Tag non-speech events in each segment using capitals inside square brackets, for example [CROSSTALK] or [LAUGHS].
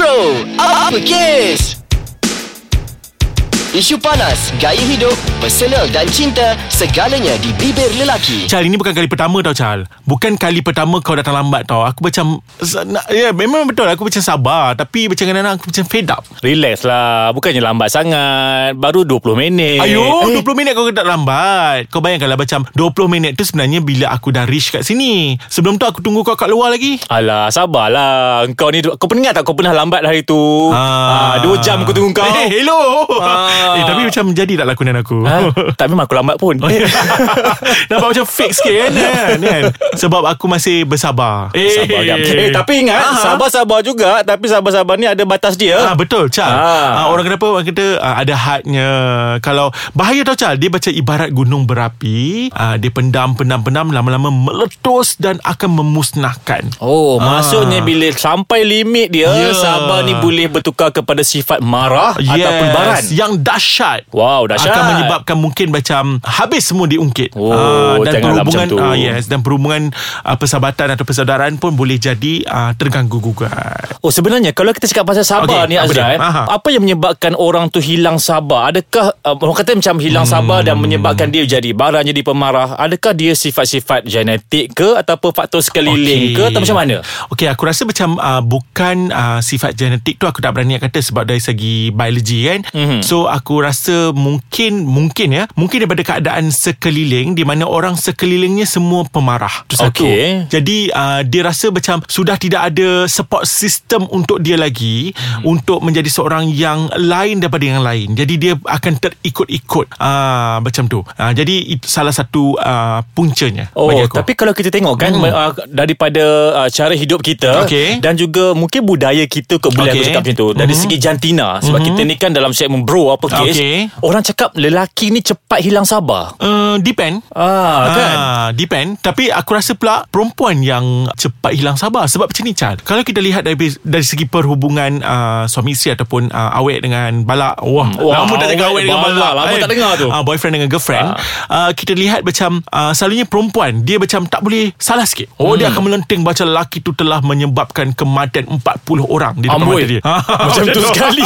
Bro, up, up against Isu panas, gaya hidup, personal dan cinta, segalanya di bibir lelaki. Chal ini bukan kali pertama tau Chal. Bukan kali pertama kau datang lambat tau. Aku macam nak- Ya memang betul. Aku macam sabar. Tapi macam kadang-kadang aku macam fed up. Relax lah. Bukannya lambat sangat. Baru 20 minit. Ayo eh, 20 minit kau tak lambat. Kau bayangkanlah macam 20 minit tu sebenarnya Bila aku dah reach kat sini. Sebelum tu aku tunggu kau kat luar lagi. Alah sabarlah. Kau ni Kau pernah ingat tak Kau pernah lambat hari tu? Ah. Dua jam aku tunggu kau. Eh hello. Ah. Eh tapi macam jadi tak lakonan aku ha? [LAUGHS] Tak memang aku lambat pun Oh, ya. [LAUGHS] Nampak macam fake sikit kan, [LAUGHS] kan, kan? Sebab aku masih bersabar Eh, Sabar. Eh tapi ingat Aha. Sabar-sabar juga Tapi sabar-sabar ni ada batas dia Ah betul Chal. Ah. Ah. orang kenapa orang kata ah, ada hadnya. Kalau bahaya tau Chal, dia macam ibarat gunung berapi, ah, dia pendam pendam pendam lama-lama meletus dan akan memusnahkan. Oh, Ah. maksudnya bila sampai limit dia, Ya. sabar ni boleh bertukar kepada sifat marah ataupun baran. Yang dahsyat. Wow, dahsyat. Akan menyebabkan mungkin macam habis semua diungkit. Oh, Ah, dan perhubungan ah, yes dan perhubungan ah, persahabatan atau persaudaraan pun boleh jadi ah, terganggu gugat. Oh sebenarnya kalau kita cakap pasal sabar Okey, ni apa dia? Aha. apa yang menyebabkan orang tu hilang sabar? Adakah uh, orang kata macam hilang Hmm. sabar dan menyebabkan dia jadi barang jadi pemarah? Adakah dia sifat-sifat genetik ke ataupun faktor sekeliling ke atau macam mana? Okey, aku rasa macam uh, bukan uh, sifat genetik tu aku tak berani nak kata sebab dari segi biologi kan. Mhm. Mm-hmm. So aku rasa mungkin mungkin ya, mungkin daripada keadaan sekeliling di mana orang sekelilingnya semua pemarah. Tu satu. Okey. Jadi uh, dia rasa macam sudah tidak ada support system untuk dia lagi Mhm. mm. untuk menjadi seorang yang lain daripada yang lain. Jadi dia akan terikut-ikut uh, macam tu. Uh, jadi itu salah satu uh, puncanya Oh, bagi aku. tapi kalau kita tengok kan hmm. uh, daripada uh, cara hidup kita Okey. dan juga mungkin budaya kita kot boleh Okey. aku cakap macam tu. Dari Mhm. segi jantina sebab kita ni kan dalam segmen bro apa kes, Okey. orang cakap lelaki ni cepat hilang sabar. Uh, depend Ah, kan? Ah, depend Tapi aku rasa pula Perempuan yang Cepat hilang sabar Sebab macam ni Chad Kalau kita lihat dari, dari segi perhubungan uh, Suami isteri Ataupun uh, awet dengan balak Wah, Wah, lama tak cakap awet dengan balak. balak Lama kan? tak dengar tu. uh, Boyfriend dengan girlfriend uh, Kita lihat macam uh, Selalunya perempuan Dia macam tak boleh Salah sikit Oh dia akan melenting Baca lelaki tu telah Menyebabkan kematian 40 orang Di depan Amboi. mata dia [LAUGHS] Macam tu [LAUGHS] sekali.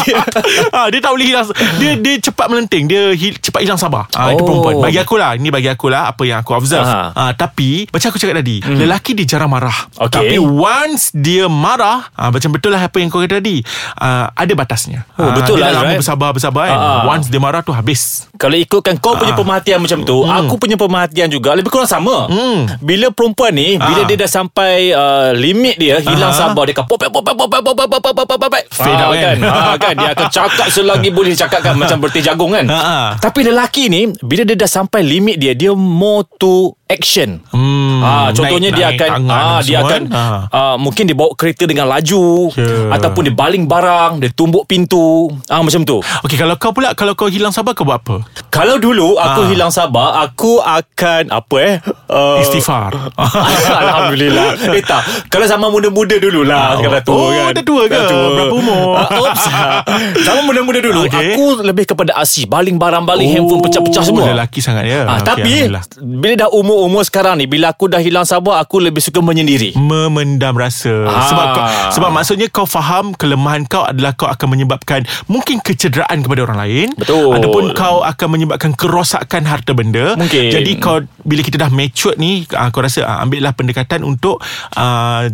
Ah, Dia tak boleh hilang Dia dia cepat melenting Dia hi, cepat hilang sabar ah, Itu Oh. perempuan Bagi aku lah Ini bagi aku lah Apa yang aku observe Aha. Ah, Tapi Macam aku cakap tadi hmm. Lelaki dia jarang marah Okey. Tapi once dia marah ah, Macam betul lah Apa yang kau kata tadi ah, Ada batasnya Oh, betul dia lah, dah lama Azrael. bersabar-bersabar kan Ah. Once dia marah tu habis kalau ikutkan kau punya pemerhatian macam tu hmm. Aku punya pemerhatian juga Lebih kurang sama hmm. Bila perempuan ni Bila dia dah sampai uh, limit dia Hilang Aa. sabar Dia akan popek popek popek popek popek popek popek Fade out kan, ha, kan? Dia akan cakap selagi boleh cakapkan Macam berti jagung kan Aa. Tapi lelaki ni Bila dia dah sampai limit dia Dia more to action hmm. Ah, contohnya naik- dia naik akan ah, dia semua akan kan? Ah. ah, mungkin dia bawa kereta dengan laju Ya. ataupun dia baling barang, dia tumbuk pintu. Ah macam tu. Okey kalau kau pula Kalau kau hilang sabar kau buat apa? Kalau dulu aku Ah. hilang sabar, aku akan apa eh? Uh, Istighfar [LAUGHS] Alhamdulillah. Eh tak, kalau zaman muda-muda dululah, Ah, sekarang tua oh, kan. dah tua ke? Dah tua. Berapa umur? [LAUGHS] Ah, oops. [LAUGHS] zaman muda-muda dulu, Okey. aku lebih kepada asyik baling barang, baling handphone pecah-pecah semua. Oh, Lelaki sangat ya Ah, Okey, tapi bila dah umur-umur sekarang ni, bila aku dah hilang sabar, aku lebih suka menyendiri. memendam rasa Ah. sebab kau, sebab maksudnya kau faham kelemahan kau adalah kau akan menyebabkan mungkin kecederaan kepada orang lain Betul. ataupun kau akan menyebabkan kerosakan harta benda Mungkin. jadi kau bila kita dah mature ni uh, kau rasa uh, ambillah pendekatan untuk uh,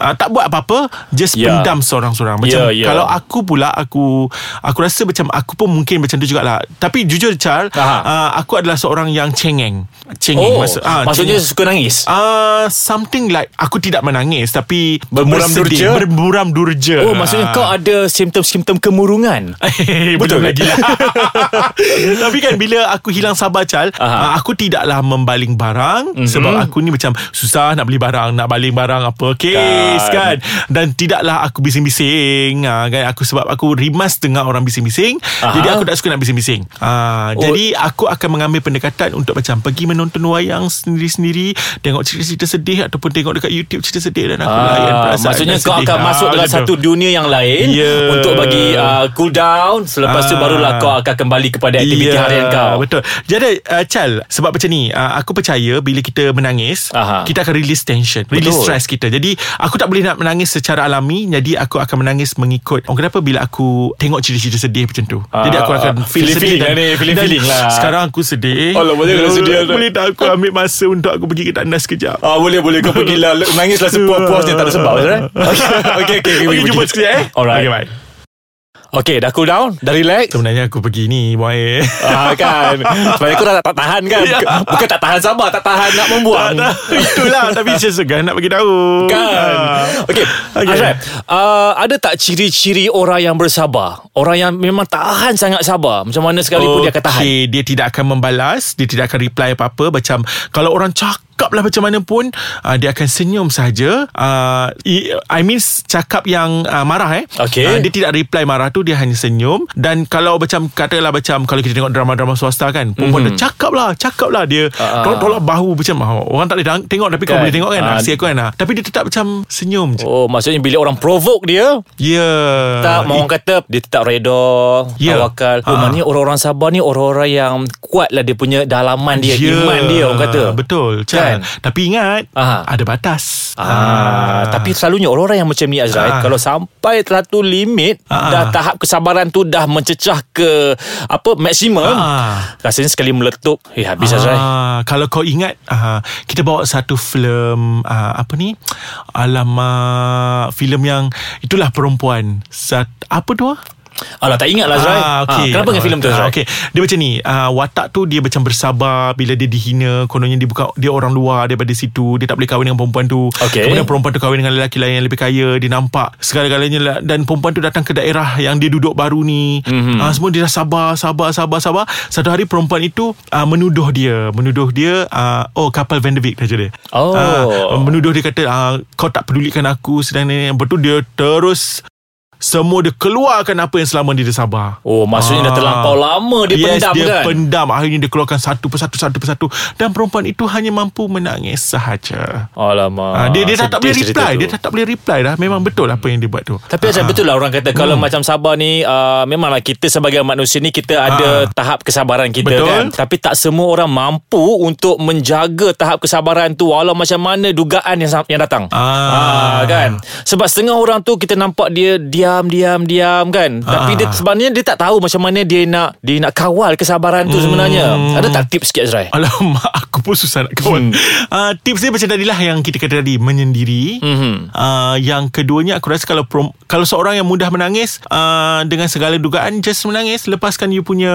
Uh, tak buat apa-apa Just Ya. pendam seorang-seorang Macam Ya, ya. Kalau aku pula Aku Aku rasa macam Aku pun mungkin macam tu jugalah Tapi jujur Char Aha. uh, Aku adalah seorang yang cengeng Cengeng Oh, maksud, ah, maksudnya cengeng. suka nangis. Uh, something like Aku tidak menangis Tapi Bermuram bersedih, durja? Bermuram durja Oh, maksudnya kau ada simptom-simptom kemurungan. [LAUGHS] Betul Betul lagi lah [LAUGHS] Tapi kan bila aku hilang sabar Aha. uh, Aku tidaklah membaling barang mm-hmm. Sebab aku ni macam Susah nak beli barang Nak baling barang apa Kes kan, Kan. Dan tidaklah aku bising-bising uh, kan? Aku Sebab aku rimas dengan orang bising-bising Aha. Jadi aku tak suka nak bising-bising uh, Oh. Jadi aku akan mengambil pendekatan Untuk macam Pergi menonton wayang sendiri-sendiri Tengok cerita-cerita sedih Ataupun tengok dekat YouTube cerita sedih Dan aku layan Ah, perasaan maksudnya kau sedih. akan Ah, masuk dalam tu. satu dunia yang lain Ya. untuk bagi uh, cool down selepas tu Ah. barulah kau akan kembali kepada aktiviti Ya, harian kau. Betul Jadi uh, Chal Sebab macam ni uh, Aku percaya Bila kita menangis Aha. Kita akan release tension Release Betul. stress kita Jadi Aku tak boleh nak menangis secara alami Jadi aku akan menangis mengikut Orang kenapa bila aku Tengok cerita-cerita sedih macam tu Jadi aku akan feel sedih feeling-feeling lah ni, feeling-feeling dan lah. Sekarang aku sedih Alah, boleh kalau sedih lah. Boleh tak aku ambil masa Untuk aku pergi ke tandas sekejap Ah boleh boleh kau pergilah nangislah sepuas-puasnya tak ada sebab kan. [LAUGHS] Okey okey okey. Okay, jumpa sekejap eh Alright. Okay bye Okey dah cool down, dah relax. Sebenarnya aku pergi ni Boy Ah kan Sebab aku dah tak, tak tahan kan Ya. Bukan tak tahan sabar Tak tahan nak membuang Itulah Tapi saya segan nak bagi tahu Kan Ah. Okay, Okay. okay. Azrael uh, Ada tak ciri-ciri orang yang bersabar Orang yang memang tahan sangat sabar Macam mana sekalipun dia akan tahan Okay, dia tidak akan membalas, dia tidak akan reply apa-apa. Macam kalau orang cakap lah macam mana pun, uh, dia akan senyum saja. Uh, I, I mean cakap yang uh, marah eh. Okay. Uh, dia tidak reply marah tu, dia hanya senyum. Dan kalau macam katalah macam kalau kita tengok drama-drama swasta kan, perempuan Mhm. mm-hmm. dia cakap lah, cakap lah dia Ah. tolak-tolak bahu macam oh, orang tak boleh tengok tapi kau Kan. boleh tengok kan. Ah. Asyik aku kan. ah. Tapi dia tetap macam senyum je. Oh maksudnya bila orang provoke dia Ya. Yeah. tak mau orang kata dia tetap reda Ya. tawakal oh, Ah. maknanya orang-orang sabar ni orang-orang yang kuat lah dia punya dalaman dia Ya, iman dia orang kata Betul Kan? Kan? Tapi ingat Aha. Ada batas Ah, tapi selalunya orang-orang yang macam ni Azrael Ah. kalau sampai satu limit Ah. dah tahap kesabaran tu dah mencecah ke apa maksimum Ah. rasanya sekali meletup eh habis Azrael Ah, kalau kau ingat ah, kita bawa satu filem ah, apa ni? Alamak, filem yang itulah perempuan. Sat, apa tu? Ah? Alah tak ingat lah Azrael Ah, okay. ah, Kenapa dengan filem tu Ah, Azrael okay. Dia macam ni uh, Watak tu dia macam bersabar Bila dia dihina Kononnya dia bukan Dia orang luar Daripada situ Dia tak boleh kahwin dengan perempuan tu Okay. Kemudian perempuan tu kahwin dengan lelaki lain Yang lebih kaya Dia nampak Segala-galanya lah. Dan perempuan tu datang ke daerah Yang dia duduk baru ni Mhm. mm-hmm. uh, Semua dia dah sabar Sabar Sabar Sabar Satu hari perempuan itu uh, Menuduh dia Menuduh dia uh, Oh kapal Van der Beek dia Oh. Ah, Menuduh dia kata uh, Kau tak pedulikan aku Sedang ni Lepas tu dia terus semua dia keluarkan apa yang selama ni dia sabar. Oh maksudnya dah Ah. terlampau lama dia yes, pendam dia kan pendam. Akhirnya dia keluarkan satu persatu, satu persatu. Dan perempuan itu hanya mampu menangis sahaja. Alamak Ah, dia dia dah tak boleh reply. Dia dah tak boleh reply dah. Memang betul apa yang dia buat tu. Tapi macam betul lah orang kata Kalau macam sabar ni uh, Memanglah kita sebagai manusia ni Kita ada Ah. tahap kesabaran kita Betul. kan Tapi tak semua orang mampu Untuk menjaga tahap kesabaran tu Walau macam mana dugaan yang, yang datang Ah. kan Sebab setengah orang tu Kita nampak dia Diam, diam, diam kan Tapi Ah. dia sebenarnya Dia tak tahu macam mana Dia nak Dia nak kawal kesabaran tu sebenarnya Ada tak tips sikit Azrai? Alamak [LAUGHS] Aku pun susah nak kawan hmm. uh, Tips dia macam tadilah Yang kita kata tadi Menyendiri Mhm. uh, Yang keduanya Aku rasa kalau prom, Kalau seorang yang mudah menangis uh, Dengan segala dugaan Just menangis Lepaskan you punya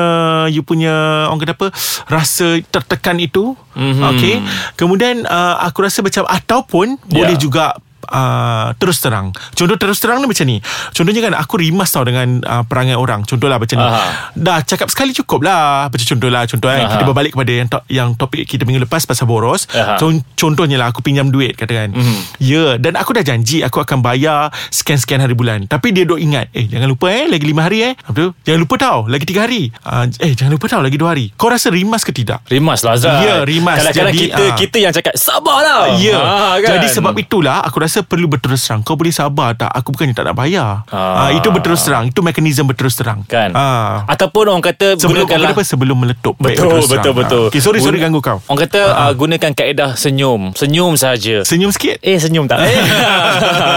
You punya Orang kata apa Rasa tertekan itu Mhm. Okay Kemudian uh, Aku rasa macam Ataupun Ya. Boleh juga Uh, terus terang Contoh terus terang ni macam ni Contohnya kan Aku rimas tau dengan uh, Perangai orang Contohlah macam ni Aha. Dah cakap sekali cukup lah Macam contoh lah Contoh kan. Kita berbalik kepada yang, to- yang topik kita minggu lepas Pasal boros Aha. Con- Contohnya lah Aku pinjam duit katakan Mhm. Ya yeah, Dan aku dah janji Aku akan bayar Sekian-sekian hari bulan Tapi dia duk ingat Eh jangan lupa eh Lagi lima hari eh Apa tu Jangan lupa tau Lagi tiga hari uh, Eh jangan lupa tau Lagi dua hari Kau rasa rimas ke tidak? Rimas lah Azrai Ya, rimas. Kadang-kadang Jadi, kita ah. Kita yang cakap Sabarlah Ya Ah, kan? Jadi sebab itulah Aku rasa perlu berterus terang Kau boleh sabar tak Aku bukannya tak nak bayar Ah. ah. Itu berterus terang Itu mekanisme berterus terang Kan ah. Ataupun orang kata Sebelum gunakanlah apa sebelum meletup Betul betul betul. Ah. Okay, sorry sorry ganggu kau Orang kata uh, gunakan kaedah senyum. Senyum saja. Senyum sikit Eh senyum tak? Eh. [LAUGHS]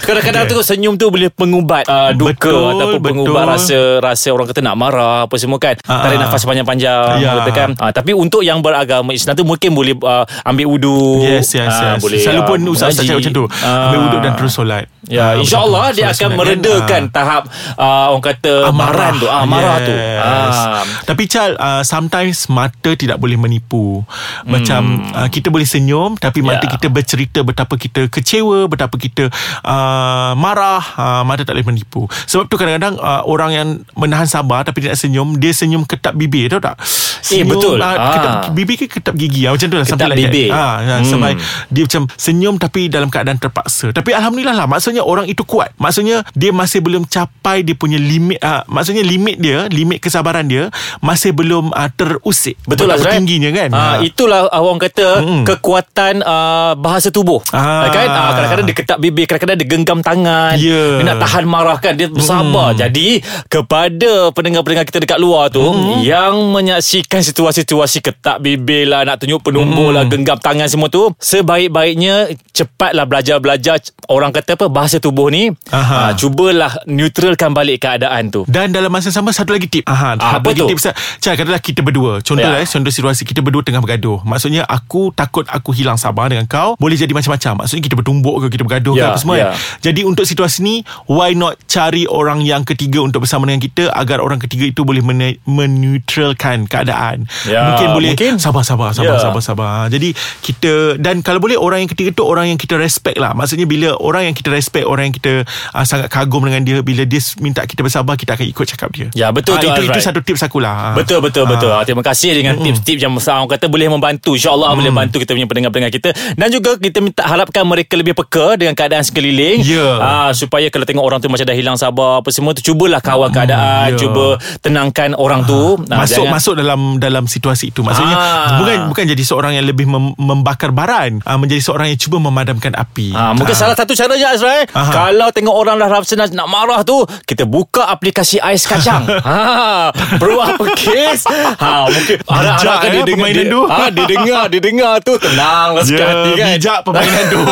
Kadang-kadang tu senyum tu boleh pengubat uh, duka Betul, ataupun betul. pengubat rasa rasa orang kata nak marah apa semua kan. Ah, Tarik nafas panjang-panjang Ya. kata kan. Uh, tapi untuk yang beragama Islam tu mungkin boleh uh, ambil wudu. Yes yes, yes. Boleh. Selalu pun ah, Ustaz-Ustaz mengaji. cakap macam tu Ah. Ambil wuduk dan terus solat Ya, Ah, insyaAllah dia akan kan? meredakan Ah. tahap uh, orang kata marah tu. Ah, marah tu. Yes. Ah. Tapi Chal uh, Sometimes mata tidak boleh menipu Macam uh, Kita boleh senyum Tapi mata Ya. kita bercerita Betapa kita kecewa Betapa kita uh, Marah uh, Mata tak boleh menipu Sebab tu kadang-kadang uh, Orang yang menahan sabar Tapi dia nak senyum Dia senyum ketap bibir Tahu tak Senyum, betul. uh, Ah. ketap, Bibir ke ketap gigi ah, Macam tu lah Ketap something like bibir. Ah, ah, Hmm. Sampai Dia macam senyum Tapi dalam keadaan terpaksa Tapi Alhamdulillah lah Maksudnya orang itu kuat Maksudnya Dia masih belum capai Dia punya limit uh, Maksudnya limit dia Limit kesabaran dia Masih belum uh, terusik Betul lah tingginya kan Ah. itulah ah, orang kata Mm-mm. kekuatan ah, bahasa tubuh. Ah. kan? Ah, kadang-kadang dia ketap bibir, kadang-kadang dia genggam tangan. Ya. Dia nak tahan marah kan, dia bersabar. Jadi kepada pendengar-pendengar kita dekat luar tu yang menyaksikan situasi-situasi ketap bibir lah, nak tunjuk penumbuk lah, genggam tangan semua tu, sebaik-baiknya cepatlah belajar-belajar orang kata apa bahasa tubuh ni. Aha. Ah, cubalah neutralkan balik keadaan tu. Dan dalam masa sama Satu lagi tip Aha, Ah, satu apa tu? tips Cak katalah kita berdua Contoh Ya. eh, Contoh situasi Kita berdua tengah bergaduh Maksudnya aku takut Aku hilang sabar dengan kau Boleh jadi macam-macam Maksudnya kita bertumbuk ke Kita bergaduh Ya, ke apa semua ya. kan Jadi untuk situasi ni Why not cari orang yang ketiga Untuk bersama dengan kita Agar orang ketiga itu Boleh men- meneutralkan keadaan Ya, Mungkin boleh mungkin. Sabar sabar sabar Ya. sabar sabar Jadi kita Dan kalau boleh Orang yang ketiga tu Orang yang kita respect lah Maksudnya bila Orang yang kita respect Orang yang kita uh, Sangat kagum dengan dia Bila dia minta kita bersabar Kita akan ikut cakap dia Ya, betul Ah, tu, itu, itu satu tips aku lah Betul betul betul. Ah, terima kasih dengan tips-tips yang orang kata boleh membantu. Insya-Allah boleh bantu kita punya pendengar-pendengar kita. Dan juga kita minta harapkan mereka lebih peka dengan keadaan sekeliling. Ya. Ah supaya kalau tengok orang tu macam dah hilang sabar apa semua tu cubalah kawal keadaan, ya. cuba tenangkan orang tu. Ah, masuk jangan- masuk dalam dalam situasi itu maksudnya Ah. bukan bukan jadi seorang yang lebih mem, membakar baran uh, menjadi seorang yang cuba memadamkan api Ha, mungkin Ah. salah satu cara Azrael Aha. Kalau tengok orang dah rasa nak, nak marah tu Kita buka aplikasi ais kacang [LAUGHS] ha, Bro apa kes ha, Mungkin harap-harapkan eh, dia dengar permainan dia, tu. ha, dia dengar Dia dengar tu Tenang lah Ya, hati kan bijak permainan tu. [LAUGHS]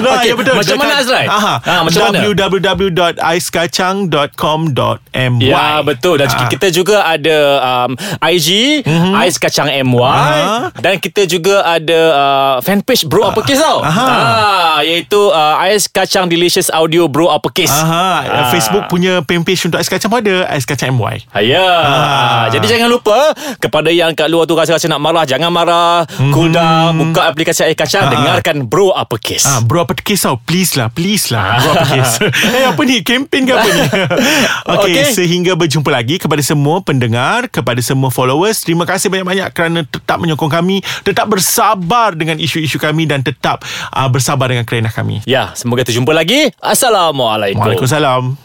nah, Okey, ya betul. macam mana, Azrai? Aha. Ha, macam mana? www.aiskacang.com.my Ya betul Dan Ah. kita juga ada um, IG mm-hmm. Ais Kacang MY Aha. Dan kita juga ada uh, Fanpage Bro Uppercase tau Aha. Ah, Iaitu uh, Ais Kacang Delicious Audio Bro Uppercase Aha, Ah. Facebook punya page untuk Ais Kacang pun ada Ais Kacang MY Ya. Ah. Jadi jangan lupa kepada yang kat luar tu rasa-rasa nak marah, jangan marah. Cool down, buka aplikasi air kacang, Ah. dengarkan Bro Apa Kes. Ah, bro apa kes tau Please lah Please lah Bro apa kes [LAUGHS] Eh apa ni Campaign ke apa ni [LAUGHS] okay, Okey. Sehingga berjumpa lagi Kepada semua pendengar Kepada semua followers Terima kasih banyak-banyak Kerana tetap menyokong kami Tetap bersabar Dengan isu-isu kami Dan tetap uh, bersabar Dengan kerenah kami Ya, semoga terjumpa lagi. Assalamualaikum. Waalaikumsalam